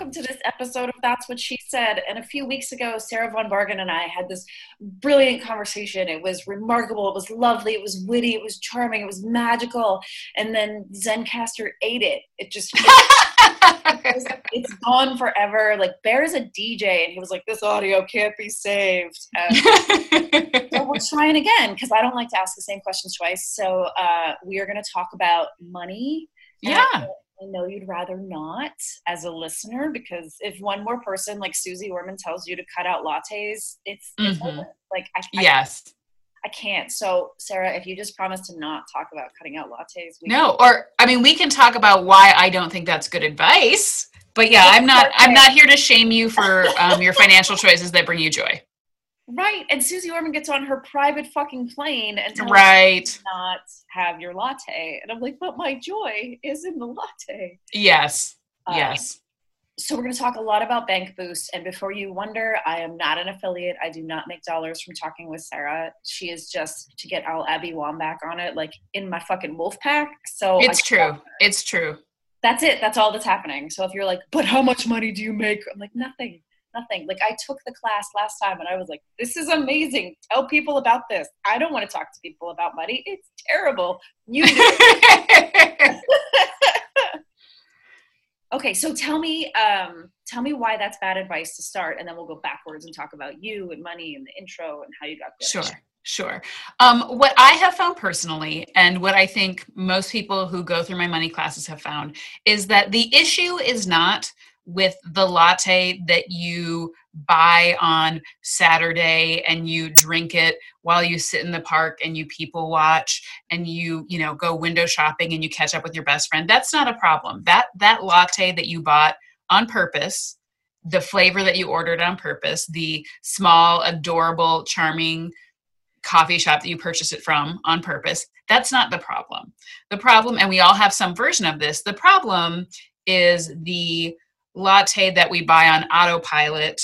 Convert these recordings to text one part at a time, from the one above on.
Welcome to this episode of That's What She Said. And a few weeks ago, Sarah Von Bargen and I had this brilliant conversation. It was remarkable, it was lovely, it was witty, it was charming, it was magical. And then Zencastr ate it. It just it's, it's gone forever. Like Bear's a DJ, and he was like, "This audio can't be saved." Um, so we're trying again because I don't like to ask the same questions twice. So uh, we are going to talk about money. Yeah. I, know you'd rather not as a listener because if one more person like Suze Orman tells you to cut out lattes, it's, it's Mhm. over. like I, I, yes. I can't. So Sarah, if you just promise to not talk about cutting out lattes, we No, or I mean, we can talk about why I don't think that's good advice. But yeah, I'm not. I'm not here to shame you for um, your financial choices that bring you joy. Right. And Suze Orman gets on her private fucking plane and tells Right. you not have your latte. And I'm like, but my joy is in the latte. Yes. Uh, Yes. So we're going to talk a lot about Bank Boost. And before you wonder, I am not an affiliate. I do not make dollars from talking with Sarah. She is just to get Al Abby Wambach on it, like in my fucking wolf pack. So It's true. It's true. that's it. That's all that's happening. So if you're like, but how much money do you make? I'm like, nothing, nothing. Like I took the class last time and I was like, this is amazing. Tell people about this. I don't want to talk to people about money. It's terrible. You do. okay, so tell me, um, tell me why that's bad advice to start, and then we'll go backwards and talk about you and money and the intro and how you got there. Sure, sure. Um, what I have found personally, and what I think most people who go through my money classes have found, is that the issue is not with the latte that you buy on Saturday and you drink it while you sit in the park and you people watch and you you know go window shopping and you catch up with your best friend that's not a problem. That that latte that you bought on purpose the flavor that you ordered on purpose the small adorable charming coffee shop that you purchased it from on purpose that's not the problem. The problem and we all have some version of this the problem is the latte that we buy on autopilot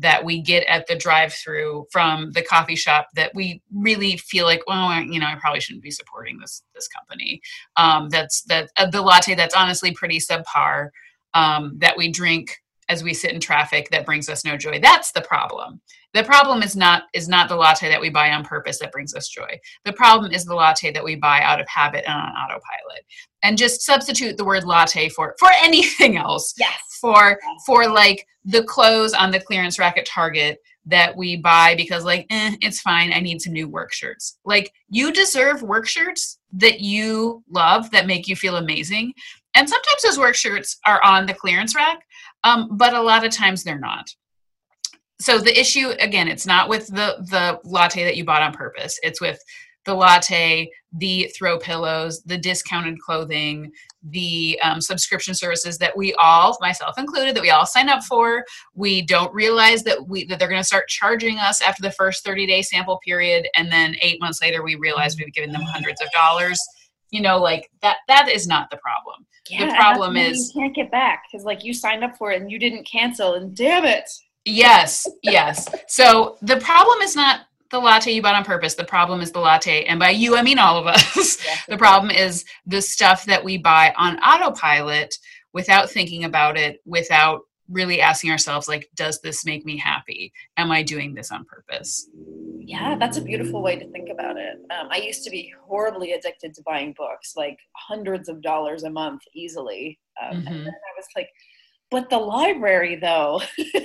that we get at the drive through from the coffee shop that we really feel like well you know i probably shouldn't be supporting this this company. Um, that's that uh, the latte that's honestly pretty subpar um, that we drink as we sit in traffic that brings us no joy. That's the problem. The problem is not is not the latte that we buy on purpose that brings us joy. The problem is the latte that we buy out of habit and on autopilot. And just substitute the word latte for for anything else. Yes. for for like the clothes on the clearance rack at Target that we buy because like eh, it's fine. I need some new work shirts. Like you deserve work shirts that you love that make you feel amazing. And sometimes those work shirts are on the clearance rack um, but a lot of times they're not so the issue again it's not with the the latte that you bought on purpose it's with the latte, the throw pillows, the discounted clothing, the um, subscription services that we all, myself included, that we all sign up for. We don't realize that we that they're going to start charging us after the first 30 day sample period, and then eight months later we realize we've given them hundreds of dollars. You know, like that. That is not the problem. Yeah, the problem is you can't get back because like you signed up for it and you didn't cancel, and damn it. Yes, yes. So the problem is not the latte you bought on purpose. The problem is the latte. And by you, I mean all of us. Yeah. the problem is the stuff that we buy on autopilot without thinking about it, without really asking ourselves, like, does this make me happy? Am I doing this on purpose? Yeah, that's a beautiful way to think about it. Um, I used to be horribly addicted to buying books, like hundreds of dollars a month easily. Um, Mhm. And then I was like, but the library, though.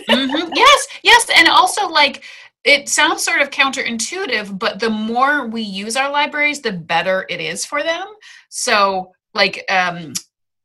Mhm. Yes, yes. And also, like, it sounds sort of counterintuitive, but the more we use our libraries, the better it is for them. So, like, um,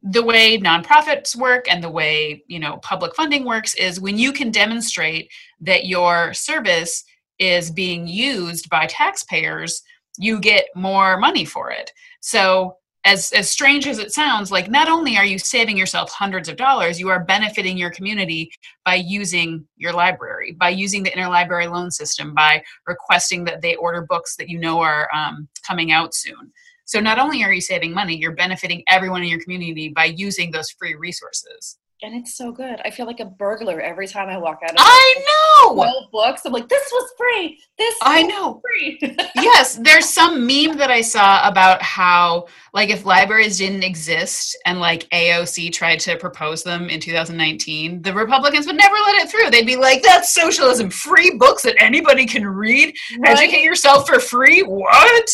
the way nonprofits work and the way you know public funding works is when you can demonstrate that your service is being used by taxpayers you get more money for it. So as as strange as it sounds like not only are you saving yourself hundreds of dollars you are benefiting your community by using your library by using the interlibrary loan system by requesting that they order books that you know are um, coming out soon so not only are you saving money you're benefiting everyone in your community by using those free resources and it's so good. I feel like a burglar every time I walk out of i know 12 books. I'm like, this was free. This I was know. free. yes, there's some meme that I saw about how, like, if libraries didn't exist and like AOC tried to propose them in 2019, the Republicans would never let it through. They'd be like, "That's socialism! Free books that anybody can read. Educate yourself for free. What?"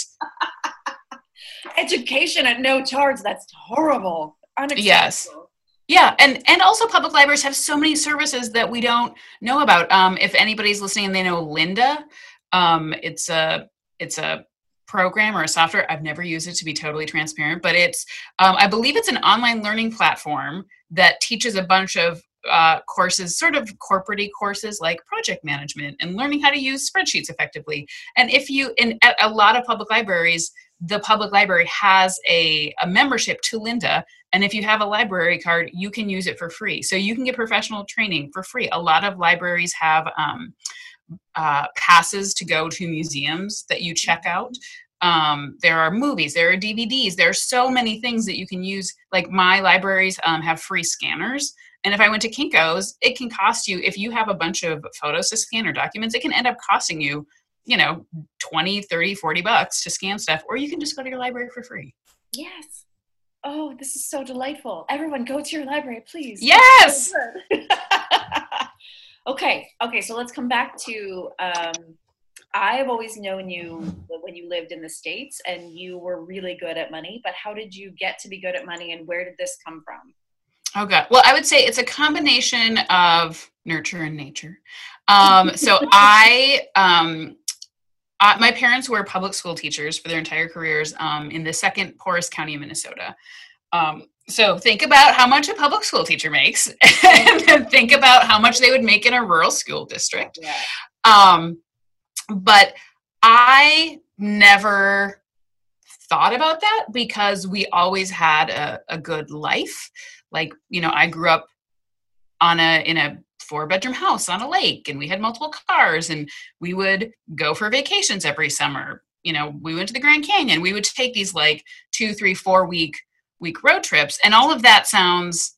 Education at no charge. That's horrible. Unacceptable. Yes. Yeah, and and also public libraries have so many services that we don't know about. Um, if anybody's listening and they know Lynda, um, it's a it's a program or a software. I've never used it to be totally transparent, but it's um, I believe it's an online learning platform that teaches a bunch of uh, courses, sort of corporate courses like project management and learning how to use spreadsheets effectively. And if you in at a lot of public libraries, the public library has a, a membership to Lynda and if you have a library card, you can use it for free. So you can get professional training for free. A lot of libraries have um, uh, passes to go to museums that you check out. Um, there are movies, there are DVDs, there are so many things that you can use. Like my libraries um, have free scanners. And if I went to Kinko's, it can cost you, if you have a bunch of photos to scan or documents, it can end up costing you, you know, 20, 30, 40 bucks to scan stuff, or you can just go to your library for free. Yes. Oh, this is so delightful. Everyone, go to your library, please. Yes! okay. Okay. So let's come back to. Um, I've always known you when you lived in the states, and you were really good at money. But how did you get to be good at money, and where did this come from? Oh god. Well, I would say it's a combination of nurture and nature. Um, so I, um, I, my parents were public school teachers for their entire careers um, in the second poorest county of Minnesota. Um, so think about how much a public school teacher makes, and think about how much they would make in a rural school district. Yeah. Um, but I never thought about that because we always had a, a good life. Like, you know, I grew up on a in a four bedroom house on a lake and we had multiple cars and we would go for vacations every summer. You know, we went to the Grand Canyon. We would take these like two, three, four week week road trips. And all of that sounds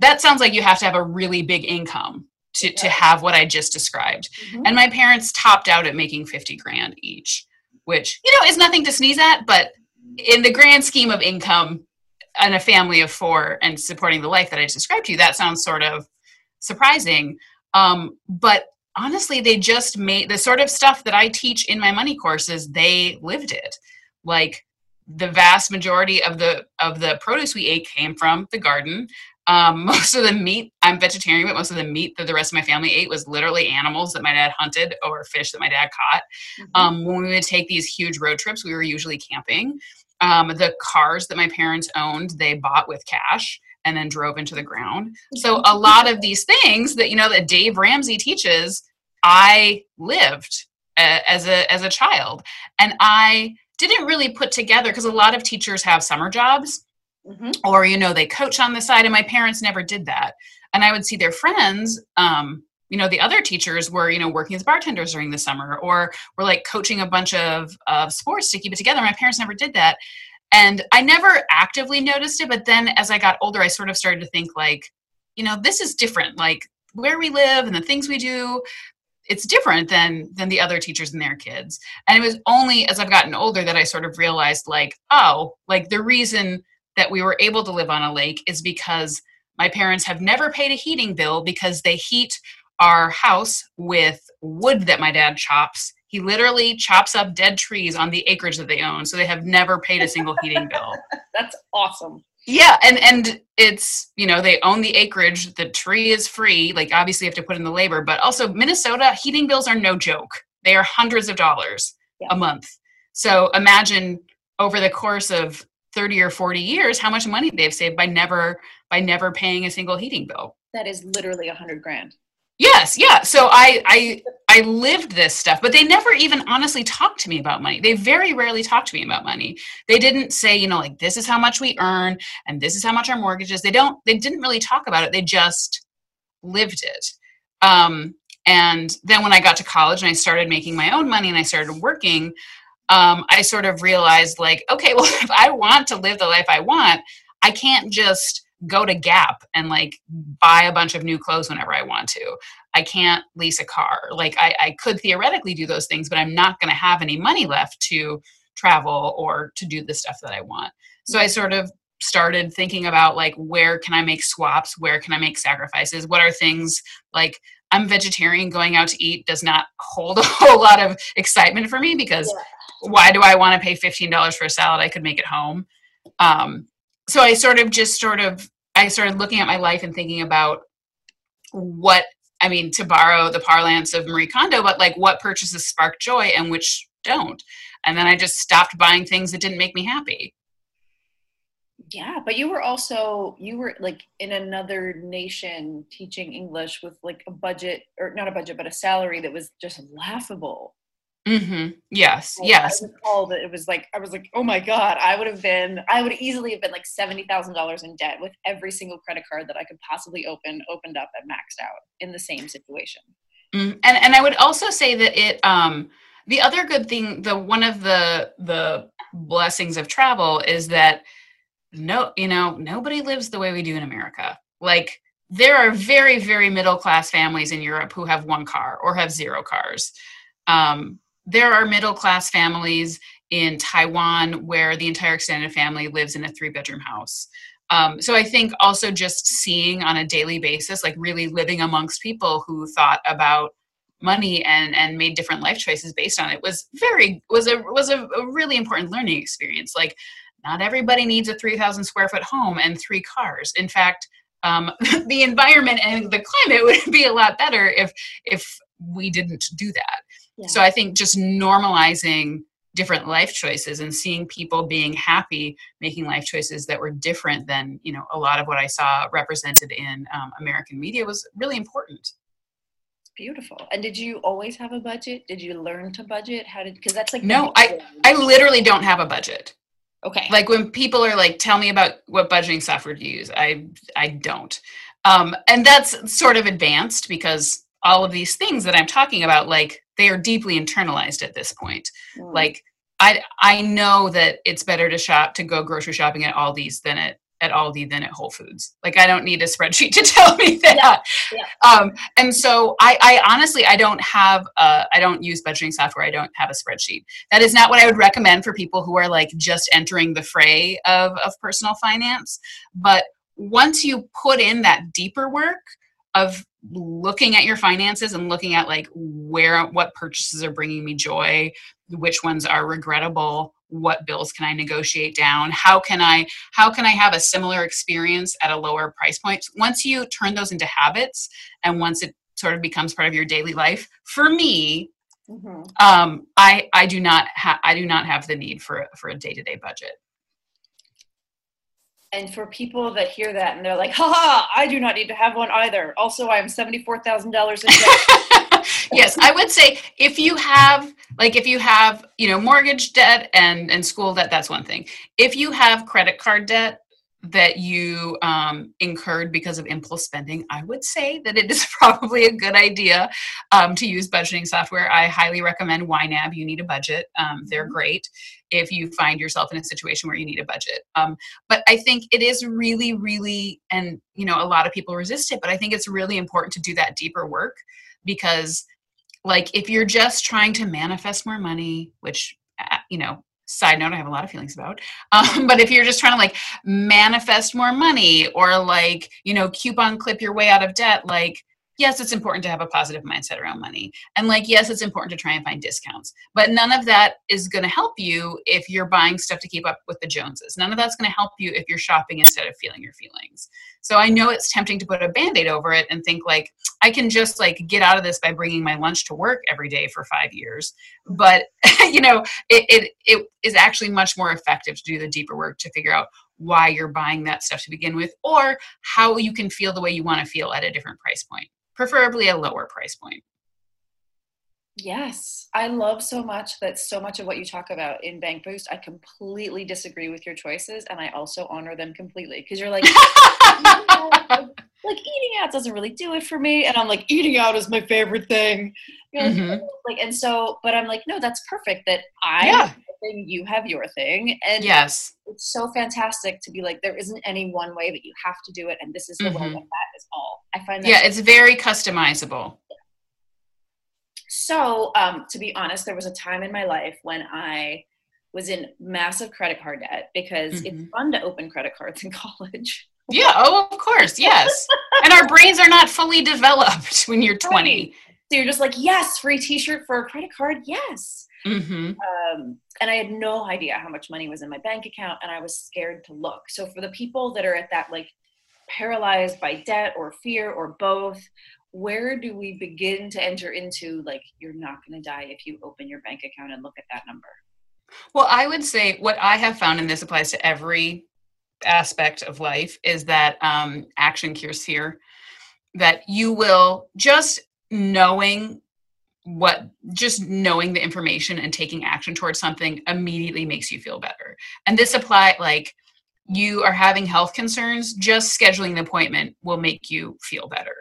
that sounds like you have to have a really big income to, to have what I just described. Mhm. And my parents topped out at making 50 grand each, which, you know, is nothing to sneeze at, but in the grand scheme of income and a family of four and supporting the life that I just described to you, that sounds sort of surprising. Um, but honestly, they just made the sort of stuff that I teach in my money courses, they lived it. Like the vast majority of the of the produce we ate came from the garden. Um, most of the meat, I'm vegetarian, but most of the meat that the rest of my family ate was literally animals that my dad hunted or fish that my dad caught. Mhm. Um, when we would take these huge road trips, we were usually camping. Um, the cars that my parents owned, they bought with cash and then drove into the ground. So a lot of these things that you know that Dave Ramsey teaches, I lived uh, as a as a child, and I didn't really put together because a lot of teachers have summer jobs Mm-hmm. or you know they coach on the side and my parents never did that. And i would see their friends um, you know the other teachers were you know working as bartenders during the summer or were like coaching a bunch of, of sports to keep it together. My parents never did that and i never actively noticed it but then as i got older i sort of started to think like you know this is different like where we live and the things we do it's different than than the other teachers and their kids. And it was only as i've gotten older that i sort of realized like oh like the reason that we were able to live on a lake is because my parents have never paid a heating bill because they heat our house with wood that my dad chops he literally chops up dead trees on the acreage that they own so they have never paid a single heating bill That's awesome. yeah and and it's you know they own the acreage the tree is free like obviously you have to put in the labor but also minnesota heating bills are no joke they are hundreds of dollars Yeah. a month so imagine over the course of 30 or 40 years how much money they've saved by never by never paying a single heating bill That is literally a hundred grand. Yes yeah. So i i i lived this stuff but they never even honestly talked to me about money. They very rarely talked to me about money. They didn't say you know like this is how much we earn and this is how much our mortgage is they don't they didn't really talk about it. They just lived it. Um and then when i got to college and i started making my own money and i started working um, I sort of realized like, okay, well, if I want to live the life I want, I can't just go to Gap and like buy a bunch of new clothes whenever I want to. I can't lease a car. Like I, I could theoretically do those things, but I'm not going to have any money left to travel or to do the stuff that I want. So I sort of started thinking about like where can I make swaps? Where can I make sacrifices? What are things like I'm vegetarian going out to eat does not hold a whole lot of excitement for me because why do I want to pay $15 for a salad? I could make it home. Um, so I sort of just sort of, I started looking at my life and thinking about what, I mean, to borrow the parlance of Marie Kondo, but like what purchases spark joy and which don't. And then I just stopped buying things that didn't make me happy. Yeah, but you were also you were like in another nation teaching English with like a budget or not a budget but a salary that was just laughable. Hmm Yes, yes. I recall that it was like I was like, oh my god, I would have been I would easily have been like seventy thousand dollars in debt with every single credit card that I could possibly open opened up and maxed out in the same situation. Mm, and and I would also say that it um the other good thing the one of the the blessings of travel is that no you know nobody lives the way we do in America like there are very very middle class families in Europe who have one car or have zero cars um, there are middle class families in Taiwan where the entire extended family lives in a three bedroom house um, so I think also just seeing on a daily basis, like really living amongst people who thought about money and and made different life choices based on it was very was a was a, a really important learning experience. Like not everybody needs a three thousand square foot home and three cars. In fact, um, the environment and the climate would be a lot better if if we didn't do that. Yeah. So I think just normalizing different life choices and seeing people being happy making life choices that were different than you know a lot of what i saw represented in um, american media was really important Beautiful. And did you always have a budget? Did you learn to budget? How did because that's like No, i i literally don't have a budget okay. like when people are like tell me about what budgeting software do you use i i don't um, and that's sort of advanced because all of these things that i'm talking about like they are deeply internalized at this point. Mm. like i i know that it's better to shop to go grocery shopping at aldi's than at at aldi than at whole foods. Like i don't need a spreadsheet to tell me that. Yeah. um and so i i honestly i don't have uh i don't use budgeting software. I don't have a spreadsheet. That is not what i would recommend for people who are like just entering the fray of of personal finance. But once you put in that deeper work of looking at your finances and looking at like where what purchases are bringing me joy which ones are regrettable what bills can i negotiate down how can i how can i have a similar experience at a lower price point once you turn those into habits and once it sort of becomes part of your daily life for me Mhm. um i i do not ha- i do not have the need for for a day-to-day budget And for people that hear that and they're like, haha, I do not need to have one either. Also, I am $74,000 in debt. yes, I would say if you have like if you have, you know, mortgage debt and and school debt, that's one thing. If you have credit card debt, that you um, incurred because of impulse spending, I would say that it is probably a good idea um, to use budgeting software. I highly recommend YNAB. You need a budget. Um, they're Mm-hmm. great if you find yourself in a situation where you need a budget. Um, but I think it is really, really, and you know, a lot of people resist it, but I think it's really important to do that deeper work because, like, if you're just trying to manifest more money, which uh, you know side note i have a lot of feelings about um, but if you're just trying to like manifest more money or like you know coupon clip your way out of debt like yes it's important to have a positive mindset around money. And like yes it's important to try and find discounts. But none of that is going to help you if you're buying stuff to keep up with the joneses. None of that's going to help you if you're shopping instead of feeling your feelings so i know it's tempting to put a band-aid over it and think like i can just like get out of this by bringing my lunch to work every day for five years. But you know it, it it is actually much more effective to do the deeper work to figure out why you're buying that stuff to begin with or how you can feel the way you want to feel at a different price point preferably a lower price point Yes, I love so much that so much of what you talk about in Bank Boost, I completely disagree with your choices, and I also honor them completely because you're like, like, like eating out doesn't really do it for me, and I'm like, eating out is my favorite thing. Like, Mhm. like, and so, but I'm like, no, that's perfect. That I Yeah. thing, you have your thing, and yes it's so fantastic to be like, there isn't any one way that you have to do it, and this is the way, Mhm. and that is all. I find that yeah it's very customizable So, um, to be honest, there was a time in my life when I was in massive credit card debt because it's Mhm. fun to open credit cards in college. yeah oh of course yes and our brains are not fully developed when you're 20 So you're just like, yes, free T-shirt for a credit card, yes. hmm Um, and I had no idea how much money was in my bank account, and I was scared to look. So for the people that are at that like paralyzed by debt or fear or both, where do we begin to enter into like you're not going to die if you open your bank account and look at that number? Well, I would say what I have found, and this applies to every aspect of life, is that um, action cures fear. That you will just knowing what, just knowing the information and taking action towards something immediately makes you feel better. And this apply like you are having health concerns, just scheduling the appointment will make you feel better.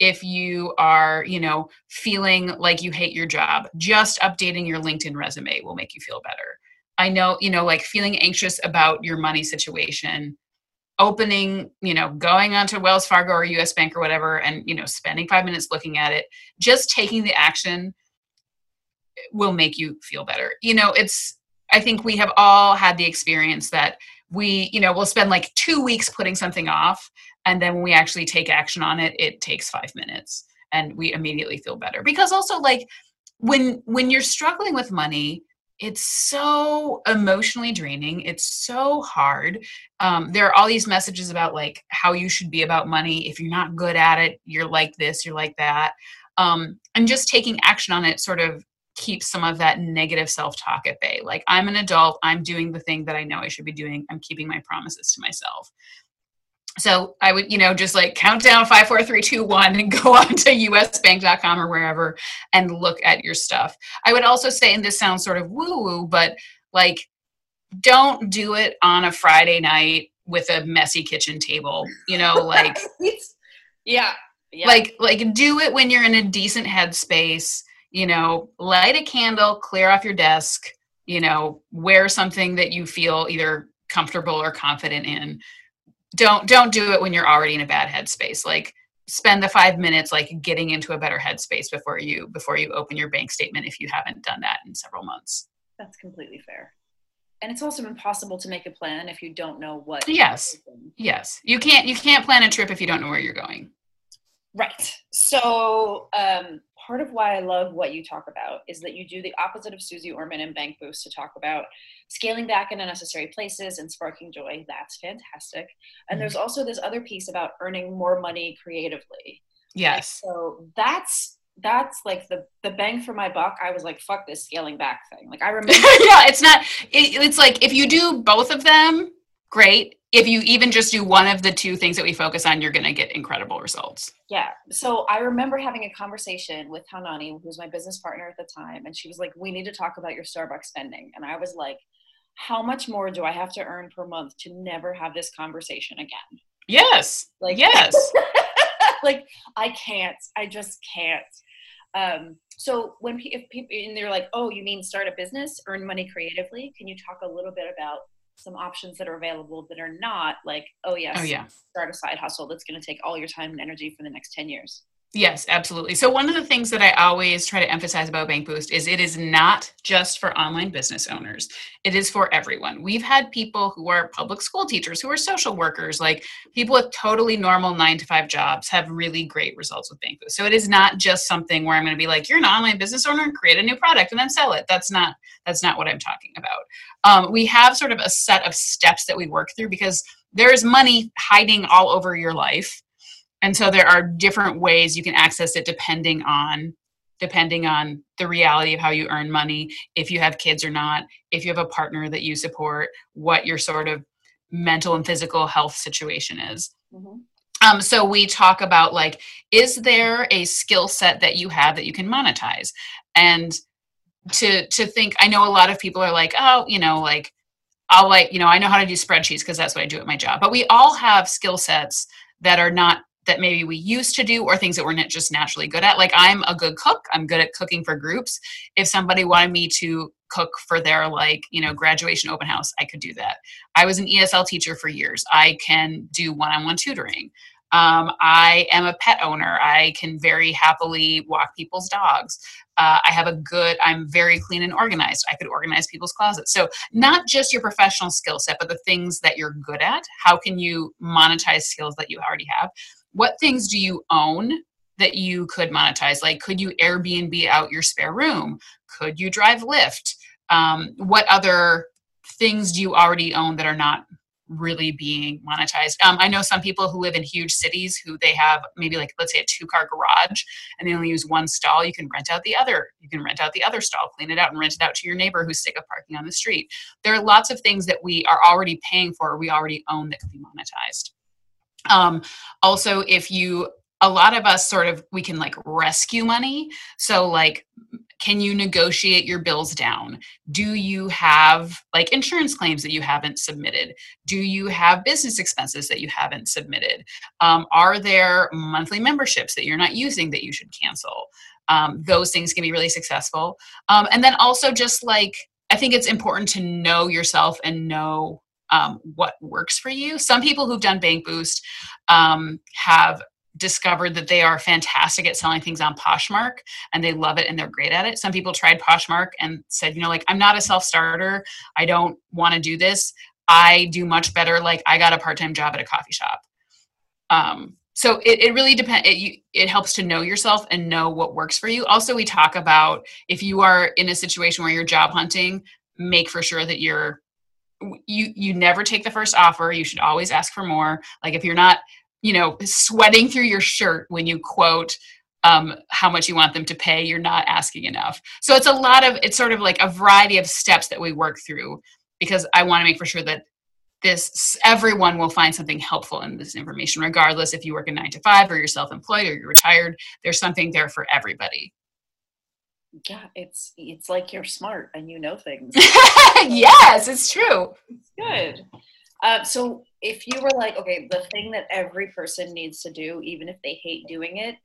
If you are, you know, feeling like you hate your job, just updating your LinkedIn resume will make you feel better. I know, you know, like feeling anxious about your money situation, opening, you know, going onto Wells Fargo or US Bank or whatever, and, you know, spending five minutes looking at it, just taking the action will make you feel better. You know, it's, I think we have all had the experience that we, you know, we'll spend like two weeks putting something off. And then when we actually take action on it, it takes five minutes and we immediately feel better. Because also, like, when when you're struggling with money it's so emotionally draining. It's so hard. Um, there are all these messages about like how you should be about money. If you're not good at it you're like this you're like that. Um, and just taking action on it sort of keeps some of that negative self-talk at bay. Like i'm an adult. I'm doing the thing that i know i should be doing. I'm keeping my promises to myself so I would, you know, just like count down five, four, three, two, one, and go on to usbank.com or wherever and look at your stuff. I would also say, and this sounds sort of woo woo, but like, don't do it on a Friday night with a messy kitchen table. You know, like, yeah, yeah. like, like do it when you're in a decent headspace. You know, light a candle, clear off your desk. You know, wear something that you feel either comfortable or confident in don't don't do it when you're already in a bad headspace like spend the five minutes like getting into a better headspace before you before you open your bank statement if you haven't done that in several months that's completely fair. And it's also impossible to make a plan if you don't know what. yes yes you can't you can't plan a trip if you don't know where you're going Right. So um, part of why I love what you talk about is that you do the opposite of Suze Orman and Bank Boost to talk about scaling back in unnecessary places and sparking joy. That's fantastic. And mm. there's also this other piece about earning more money creatively. yes So that's that's like the the bang for my buck. I was like, fuck this scaling back thing. Like I remember yeah it's not it, it's like if you do both of them great if you even just do one of the two things that we focus on, you're going to get incredible results. Yeah. So I remember having a conversation with Hanani, who was my business partner at the time, and she was like, "We need to talk about your Starbucks spending." And I was like, "How much more do I have to earn per month to never have this conversation again?" Yes. Like yes. like I can't. I just can't. Um, so when pe- if people and they're like, "Oh, you mean start a business, earn money creatively?" Can you talk a little bit about some options that are available that are not like, "Oh yes, Oh yeah. start a side hustle that's going to take all your time and energy for the next ten years." Yes, absolutely. So one of the things that I always try to emphasize about Bank Boost is it is not just for online business owners. It is for everyone. We've had people who are public school teachers, who are social workers, like people with totally normal 9 to 5 jobs have really great results with Bank Boost. So it is not just something where I'm going to be like you're an online business owner create a new product and then sell it. That's not that's not what I'm talking about. Um, we have sort of a set of steps that we work through because there is money hiding all over your life and so there are different ways you can access it depending on depending on the reality of how you earn money if you have kids or not if you have a partner that you support what your sort of mental and physical health situation is. Mm-hmm. um, so we talk about like is there a skill set that you have that you can monetize? And to to think i know a lot of people are like oh you know like i'll like you know i know how to do spreadsheets because that's what i do at my job. But we all have skill sets that are not that maybe we used to do or things that we're not just naturally good at. Like i'm a good cook. I'm good at cooking for groups. If somebody wanted me to cook for their like you know graduation open house i could do that. I was an esl teacher for years. I can do one-on-one tutoring. Um, i am a pet owner. I can very happily walk people's dogs. Uh, i have a good i'm very clean and organized. I could organize people's closets. So not just your professional skill set but the things that you're good at. How can you monetize skills that you already have what things do you own that you could monetize? Like could you airbnb out your spare room? Could you drive lyft? Um, what other things do you already own that are not really being monetized? Um, i know some people who live in huge cities who they have maybe like let's say a two car garage and they only use one stall you can rent out the other you can rent out the other stall clean it out and rent it out to your neighbor who's sick of parking on the street. There are lots of things that we are already paying for we already own that could be monetized um, also if you a lot of us sort of we can like rescue money. So like can you negotiate your bills down? Do you have like insurance claims that you haven't submitted? Do you have business expenses that you haven't submitted? Um, are there monthly memberships that you're not using that you should cancel? Um, those things can be really successful. Um, and then also just like i think it's important to know yourself and know um, what works for you. Some people who've done Bank Boost um, have discovered that they are fantastic at selling things on Poshmark and they love it and they're great at it. Some people tried Poshmark and said, you know, like, I'm not a self starter. I don't want to do this. I do much better. Like, I got a part time job at a coffee shop. Um, so it, it really depends it, it helps to know yourself and know what works for you also we talk about if you are in a situation where you're job hunting make for sure that you're you you never take the first offer you should always ask for more. Like if you're not you know sweating through your shirt when you quote um, how much you want them to pay you're not asking enough. So it's a lot of it's sort of like a variety of steps that we work through because i want to make for sure that this everyone will find something helpful in this information regardless if you work a nine to five or you're self-employed or you're retired there's something there for everybody Yeah, it's it's like you're smart and you know things. yes it's true It's good. Uh, so if you were like, okay, the thing that every person needs to do, even if they hate doing it,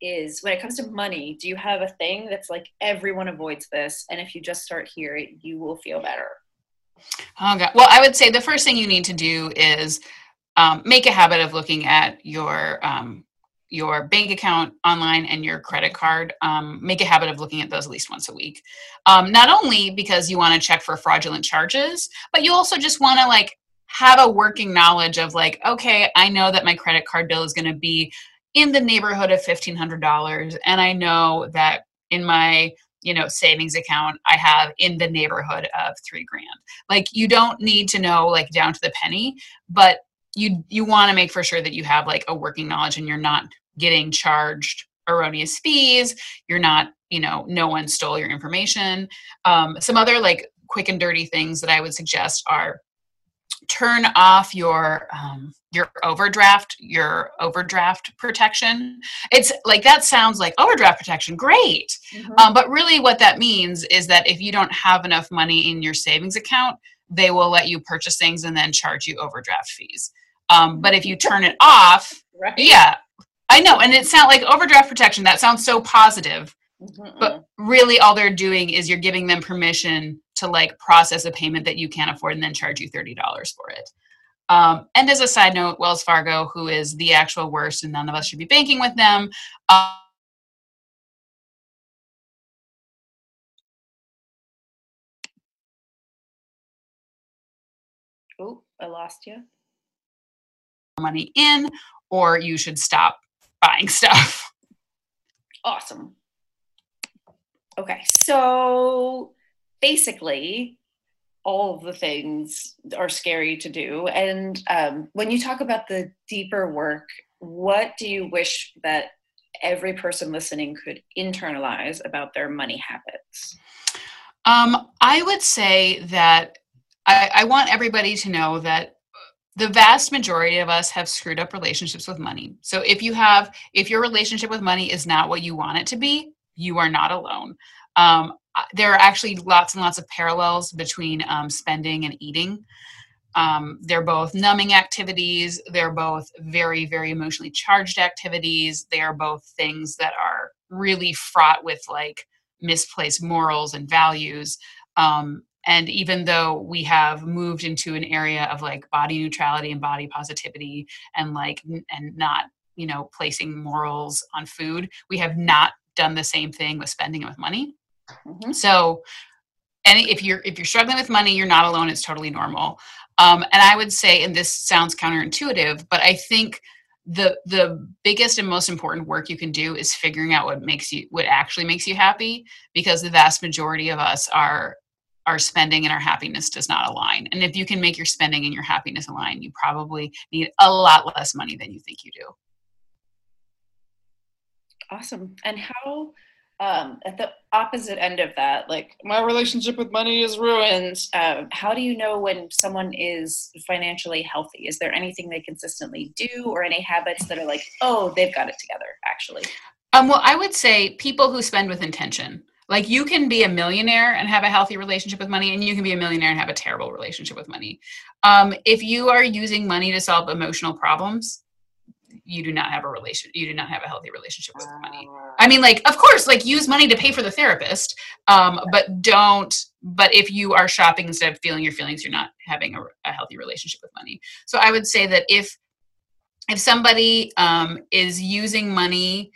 is when it comes to money, do you have a thing that's like everyone avoids this, and if you just start here, you will feel better? Oh God. Well, I would say the first thing you need to do is um, make a habit of looking at your um, your bank account online and your credit card. Um, make a habit of looking at those at least once a week. Um, not only because you want to check for fraudulent charges, but you also just want to like have a working knowledge of like, okay, I know that my credit card bill is going to be in the neighborhood of fifteen hundred dollars, and I know that in my you know savings account i have in the neighborhood of three grand like you don't need to know like down to the penny but you you want to make for sure that you have like a working knowledge and you're not getting charged erroneous fees you're not you know no one stole your information um, some other like quick and dirty things that i would suggest are turn off your um, your overdraft your overdraft protection it's like that sounds like overdraft protection great mm-hmm. um, but really what that means is that if you don't have enough money in your savings account they will let you purchase things and then charge you overdraft fees um, but if you turn it off right. yeah i know and it sounds like overdraft protection that sounds so positive mm-hmm. but really all they're doing is you're giving them permission to like process a payment that you can't afford and then charge you $30 for it um, and as a side note, Wells Fargo, who is the actual worst, and none of us should be banking with them. Uh, oh, I lost you. Money in, or you should stop buying stuff. Awesome. Okay, so basically, all of the things are scary to do. And um, when you talk about the deeper work, what do you wish that every person listening could internalize about their money habits? Um, I would say that I, I want everybody to know that the vast majority of us have screwed up relationships with money. So if you have, if your relationship with money is not what you want it to be, you are not alone. Um, there are actually lots and lots of parallels between um, spending and eating. Um, they're both numbing activities. They're both very, very emotionally charged activities. They are both things that are really fraught with like misplaced morals and values. Um, and even though we have moved into an area of like body neutrality and body positivity and like and not you know placing morals on food, we have not done the same thing with spending and with money. Mm-hmm. So, and if you're if you're struggling with money, you're not alone. It's totally normal. Um, and I would say, and this sounds counterintuitive, but I think the the biggest and most important work you can do is figuring out what makes you what actually makes you happy because the vast majority of us are our spending and our happiness does not align and if you can make your spending and your happiness align you probably need a lot less money than you think you do awesome and how um, at the opposite end of that, like my relationship with money is ruined. Um, how do you know when someone is financially healthy? Is there anything they consistently do, or any habits that are like, oh, they've got it together? Actually, um, well, I would say people who spend with intention. Like you can be a millionaire and have a healthy relationship with money, and you can be a millionaire and have a terrible relationship with money. Um, if you are using money to solve emotional problems, you do not have a relation you do not have a healthy relationship with money ah. i mean like of course like use money to pay for the therapist um, but don't but if you are shopping instead of feeling your feelings you're not having a, a healthy relationship with money so i would say that if if somebody um, is using money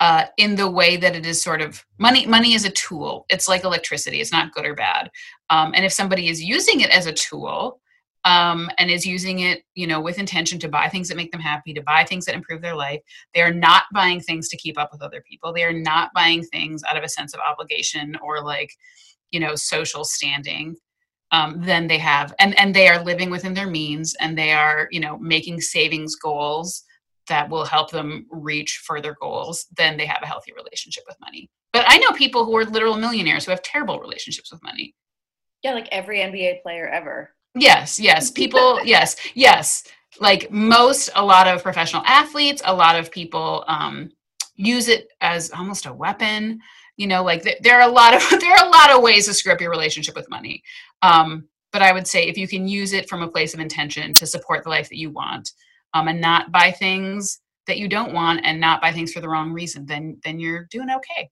uh, in the way that it is sort of money money is a tool it's like electricity it's not good or bad um, and if somebody is using it as a tool um, and is using it, you know, with intention to buy things that make them happy, to buy things that improve their life. They are not buying things to keep up with other people. They are not buying things out of a sense of obligation or like, you know, social standing. Um, then they have, and and they are living within their means, and they are, you know, making savings goals that will help them reach further goals. Then they have a healthy relationship with money. But I know people who are literal millionaires who have terrible relationships with money. Yeah, like every NBA player ever. Yes, yes. People, yes, yes. Like most, a lot of professional athletes, a lot of people um, use it as almost a weapon. You know, like th- there are a lot of there are a lot of ways to screw up your relationship with money. Um, but I would say if you can use it from a place of intention to support the life that you want, um, and not buy things that you don't want, and not buy things for the wrong reason, then then you're doing okay.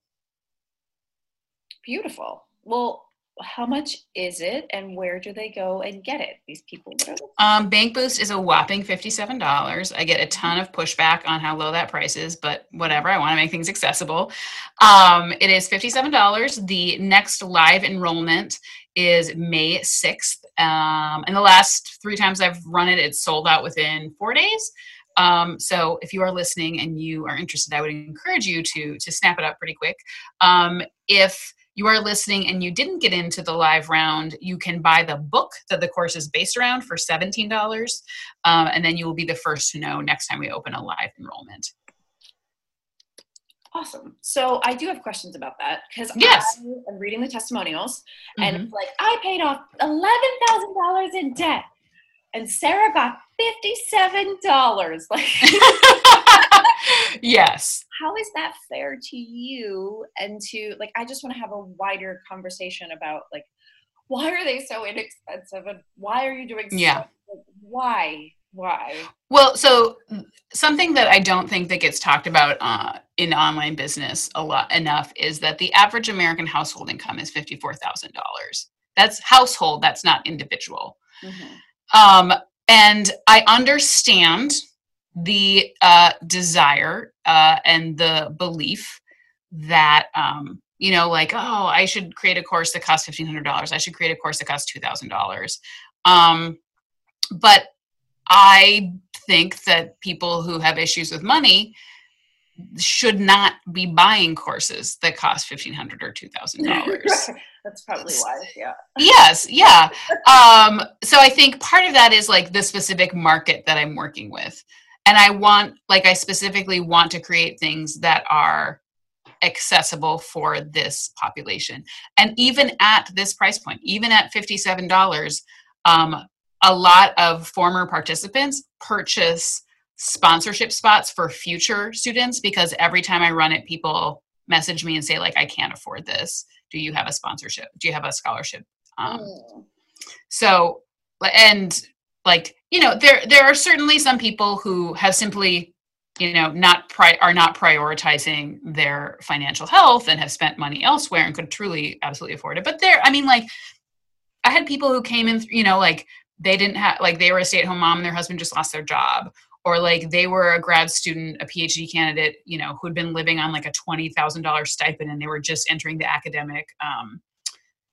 Beautiful. Well, how much is it and where do they go and get it? These people um, bank boost is a whopping $57 i get a ton of pushback on how low that price is but whatever i want to make things accessible. Um, it is $57 the next live enrollment is may 6th um, and the last three times i've run it it's sold out within four days. Um, so if you are listening and you are interested i would encourage you to to snap it up pretty quick. Um, if you are listening and you didn't get into the live round, you can buy the book that the course is based around for $17. Um, and then you will be the first to know next time we open a live enrollment. Awesome. So I do have questions about that because yes. I am reading the testimonials and mm-hmm. like I paid off eleven thousand dollars in debt, and Sarah got $57. Like yes. How is that fair to you and to like I just want to have a wider conversation about like why are they so inexpensive and why are you doing so yeah. Why? Why? Well, so something that I don't think that gets talked about uh, in online business a lot enough is that the average American household income is fifty-four thousand dollars. That's household. That's not individual. Mm-hmm. Um, and I understand the uh, desire uh, and the belief that um, you know, like, oh, I should create a course that costs fifteen hundred dollars. I should create a course that costs two thousand um, dollars. But I think that people who have issues with money should not be buying courses that cost fifteen hundred or two thousand dollars. That's probably why. Yeah. Yes. Yeah. um, so I think part of that is like the specific market that I'm working with, and I want, like, I specifically want to create things that are accessible for this population. And even at this price point, even at fifty-seven dollars, um, a lot of former participants purchase sponsorship spots for future students because every time I run it, people message me and say like, "I can't afford this. Do you have a sponsorship? Do you have a scholarship?" Um, mm. So, and like you know, there there are certainly some people who have simply you know not pri- are not prioritizing their financial health and have spent money elsewhere and could truly absolutely afford it. But there i mean like i had people who came in you know like they didn't have like they were a stay-at-home mom and their husband just lost their job. Or like they were a grad student a phd candidate you know who'd been living on like a $20000 stipend and they were just entering the academic um,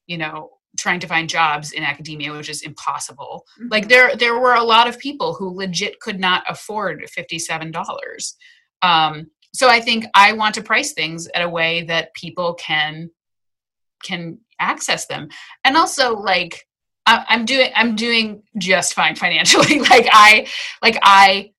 you know trying to find jobs in academia which is impossible. Mm-hmm. like there there were a lot of people who legit could not afford $57 um, so i think i want to price things at a way that people can can access them. And also like I, i'm doing i'm doing just fine financially. Like i like i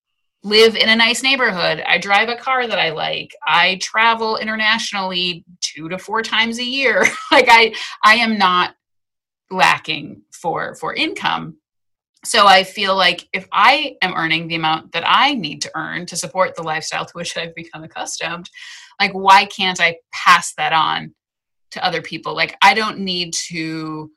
live in a nice neighborhood. I drive a car that i like. I travel internationally two to four times a year. Like i i am not lacking for for income. So i feel like if i am earning the amount that i need to earn to support the lifestyle to which i've become accustomed like why can't i pass that on to other people? Like i don't need to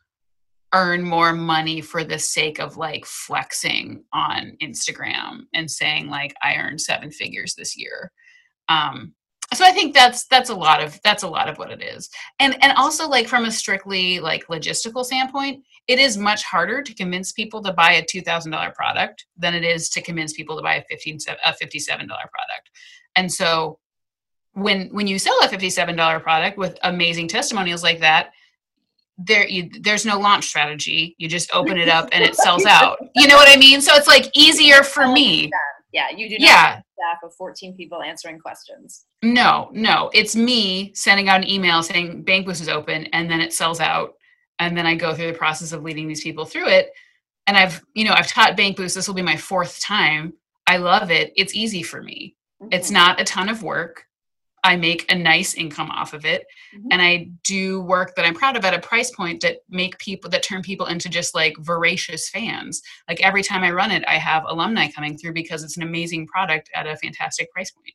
earn more money for the sake of like flexing on instagram and saying like i earned seven figures this year. Um so i think that's that's a lot of that's a lot of what it is. And and also like from a strictly like logistical standpoint it is much harder to convince people to buy a $2000 product than it is to convince people to buy a 15 a $57 product. And so when when you sell a $57 product with amazing testimonials like that there you, there's no launch strategy. You just open it up and it sells out. You know what i mean? So it's like easier for me yeah you do not yeah. staff of 14 people answering questions. No no it's me sending out an email saying bank boost is open and then it sells out and then i go through the process of leading these people through it. And i've you know i've taught bank boost this will be my fourth time. I love it. It's easy for me. Mm-hmm. it's not a ton of work I make a nice income off of it. Mm-hmm. And I do work that I'm proud of at a price point that make people that turn people into just like voracious fans. Like every time I run it, I have alumni coming through because it's an amazing product at a fantastic price point.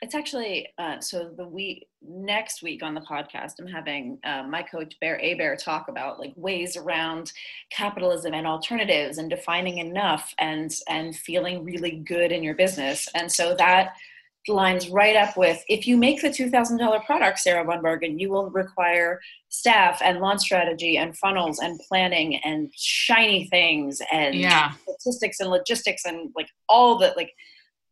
It's actually uh, so the week next week on the podcast, I'm having uh, my coach Bear A Bear talk about like ways around capitalism and alternatives and defining enough and and feeling really good in your business. And so that lines right up with if you make the $2,000 product, Sarah Von Bergen, you will require staff and launch strategy and funnels and planning and shiny things and yeah. statistics and logistics and like all the like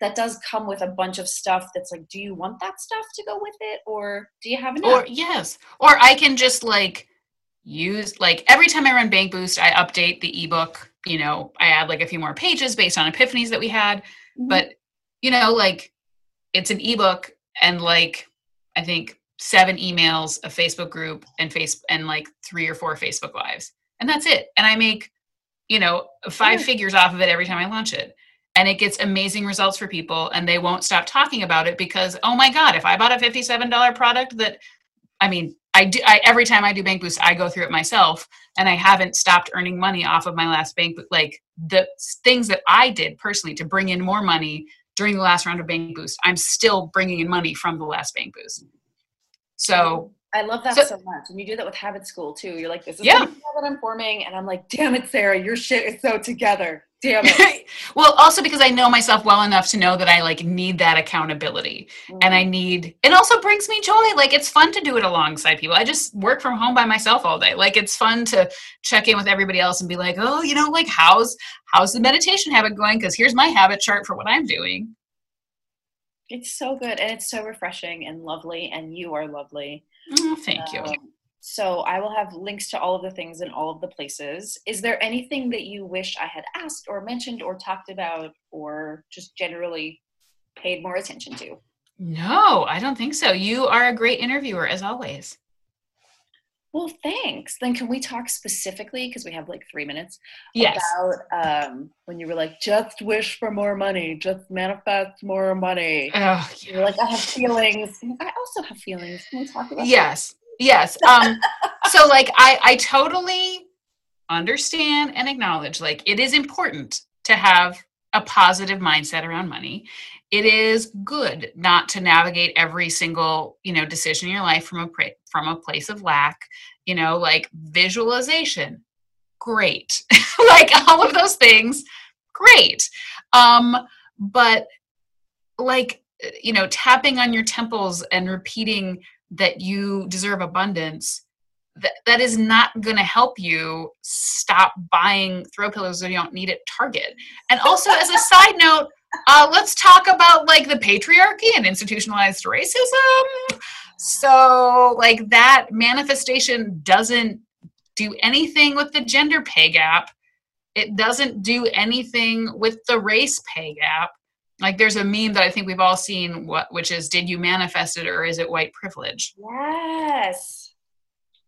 that does come with a bunch of stuff that's like do you want that stuff to go with it or do you have enough? Or yes. Or I can just like use like every time I run Bank Boost, I update the ebook, you know, I add like a few more pages based on epiphanies that we had. Mm-hmm. But you know, like it's an ebook and like I think seven emails, a Facebook group, and face and like three or four Facebook lives, and that's it. And I make you know five figures off of it every time I launch it, and it gets amazing results for people, and they won't stop talking about it because oh my god, if I bought a fifty-seven dollar product that I mean, I do I, every time I do bank boost, I go through it myself, and I haven't stopped earning money off of my last bank. Like the things that I did personally to bring in more money during the last round of bank boost, I'm still bringing in money from the last bank boost. So I love that So- so, much. And you do that with habit school too. You're like, this is Yeah. the habit I'm forming. And I'm like, damn it, Sarah, your shit is so together. Damn it. well, also because I know myself well enough to know that I like need that accountability. and I mm-hmm. need it also brings me joy. Like it's fun to do it alongside people. I just work from home by myself all day. Like it's fun to check in with everybody else and be like, "Oh, you know, like how's how's the meditation habit going cuz here's my habit chart for what I'm doing." it's so good. And it's so refreshing and lovely. And you are lovely. Oh, thank you. Um, so I will have links to all of the things in all of the places. Is there anything that you wish I had asked or mentioned or talked about or just generally paid more attention to? No, I don't think so. You are a great interviewer as always. Well, thanks. Then can we talk specifically because we have like three minutes Yes. about um, when you were like, just wish for more money, just manifest more money. Oh, You're like, I have feelings. I also have feelings. Can we talk about that? yes yes um so like i i totally understand and acknowledge like it is important to have a positive mindset around money it is good not to navigate every single you know decision in your life from a from a place of lack you know like visualization great. Like all of those things great. Um but like you know tapping on your temples and repeating that you deserve abundance that, that is not going to help you stop buying throw pillows that you don't need at target. And also as a side note uh, let's talk about like the patriarchy and institutionalized racism so like that manifestation doesn't do anything with the gender pay gap it doesn't do anything with the race pay gap like there's a meme that I think we've all seen what which is did you manifest it or is it white privilege? Yes.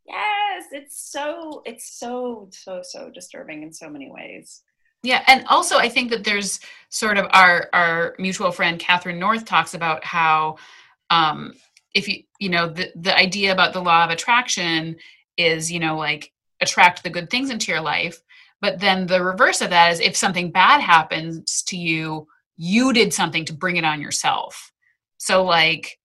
Yes. It's so, it's so, so, so disturbing in so many ways. Yeah, and also I think that there's sort of our our mutual friend Catherine North talks about how um if you you know the the idea about the law of attraction is you know like attract the good things into your life but then the reverse of that is if something bad happens to you you did something to bring it on yourself. So like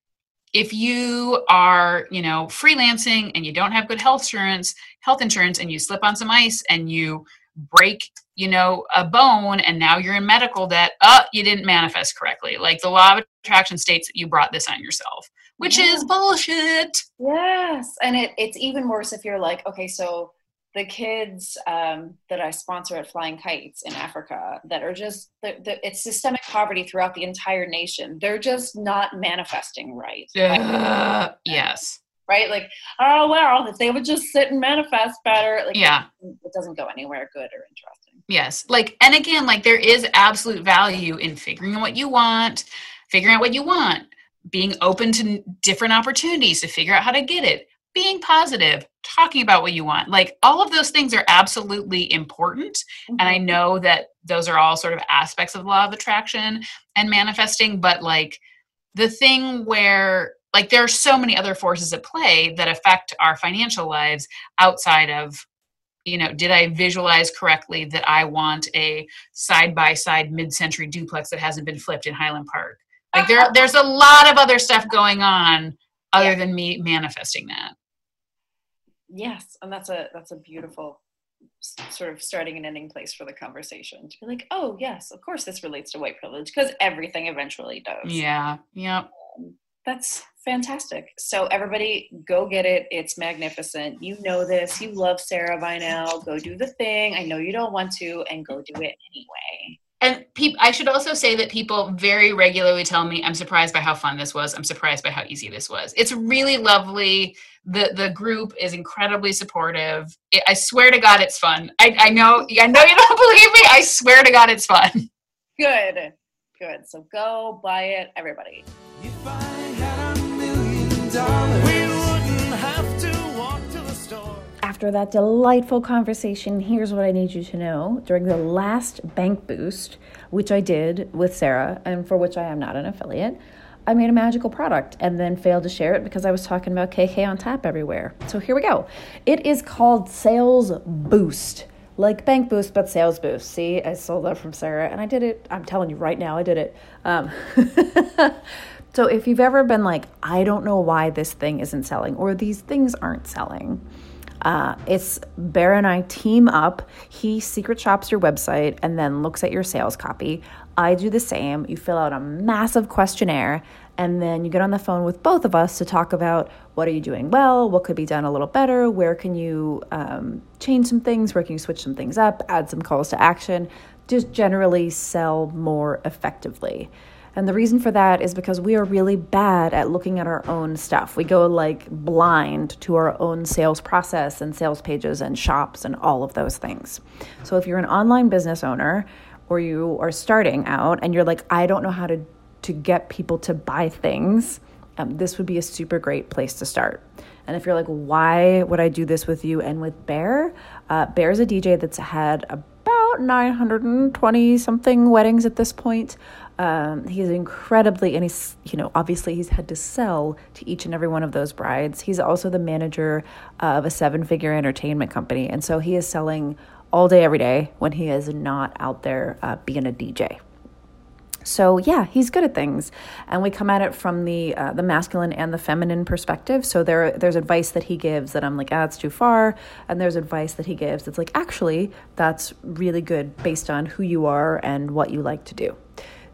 if you are you know freelancing and you don't have good health insurance health insurance and you slip on some ice and you break you know a bone and now you're in medical debt uh you didn't manifest correctly like the law of attraction states that you brought this on yourself which Yeah. is bullshit Yes. And it, it's even worse if you're like, okay, so the kids um, that I sponsor at Flying Kites in Africa that are just, the, the, it's systemic poverty throughout the entire nation. They're just not manifesting right. Uh, yes Right? Like, oh, well, if they would just sit and manifest better, like, yeah it doesn't go anywhere good or interesting. yes like and again like there is absolute value in figuring out what you want figuring out what you want being open to different opportunities to figure out how to get it being positive talking about what you want like all of those things are absolutely important and i mm-hmm. know that those are all sort of aspects of the law of attraction and manifesting but like the thing where like there are so many other forces at play that affect our financial lives outside of you know did i visualize correctly that i want a side by side mid-century duplex that hasn't been flipped in highland park like there there's a lot of other stuff going on other Yeah. than me manifesting that Yes, and that's a that's a beautiful sort of starting and ending place for the conversation to be like, oh yes, of course this relates to white privilege because everything eventually does. yeah yep um, That's fantastic. So everybody go get it. It's magnificent. You know this. You love Sarah by now. Go do the thing. I know you don't want to and go do it anyway. and peop- i should also say that people very regularly tell me i'm surprised by how fun this was i'm surprised by how easy this was it's really lovely the the group is incredibly supportive it, i swear to god it's fun I, I know i know you don't believe me i swear to god it's fun Good. Good. So go buy it, everybody. After that delightful conversation, here's what I need you to know. During the last bank boost, which I did with Sarah and for which I am not an affiliate, I made a magical product and then failed to share it because I was talking about KK on tap everywhere. So here we go. It is called Sales Boost. Like Bank Boost, but Sales Boost. See, I sold that from Sarah and I did it. I'm telling you right now, I did it. Um, so if you've ever been like, I don't know why this thing isn't selling or these things aren't selling, uh, it's Bear and I team up. He secret shops your website and then looks at your sales copy. I do the same. You fill out a massive questionnaire and then you get on the phone with both of us to talk about what are you doing well, what could be done a little better, where can you um, change some things, where can you switch some things up, add some calls to action, just generally sell more effectively. And the reason for that is because we are really bad at looking at our own stuff. We go like blind to our own sales process and sales pages and shops and all of those things. So if you're an online business owner or you are starting out and you're like, I don't know how to, to get people to buy things, um, this would be a super great place to start. And if you're like, why would I do this with you and with Bear? Uh, Bear's a DJ that's had about 920 something weddings at this point. Um, he's incredibly, and he's, you know, obviously he's had to sell to each and every one of those brides. He's also the manager of a seven figure entertainment company. And so he is selling all day, every day when he is not out there uh, being a DJ. So yeah, he's good at things, and we come at it from the uh, the masculine and the feminine perspective. So there there's advice that he gives that I'm like, ah, that's too far, and there's advice that he gives that's like, actually, that's really good based on who you are and what you like to do.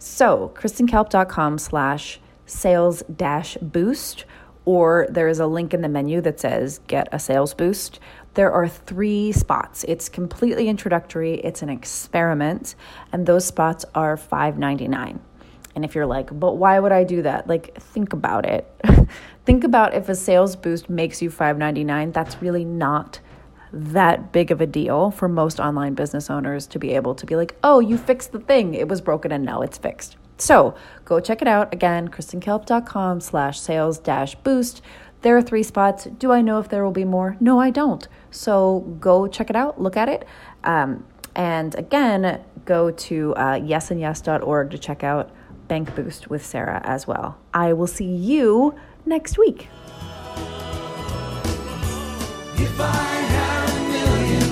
So, kristenkalp.com slash sales dash boost, or there is a link in the menu that says get a sales boost. There are three spots. It's completely introductory, it's an experiment, and those spots are $5.99. And if you're like, but why would I do that? Like, think about it. think about if a sales boost makes you $5.99, that's really not that big of a deal for most online business owners to be able to be like, oh, you fixed the thing. It was broken and now it's fixed. So go check it out. Again, kristenkalp.com slash sales dash boost. There are three spots. Do I know if there will be more? No, I don't. So go check it out, look at it. Um, and again, go to uh, yesandyes.org to check out Bank Boost with Sarah as well. I will see you next week.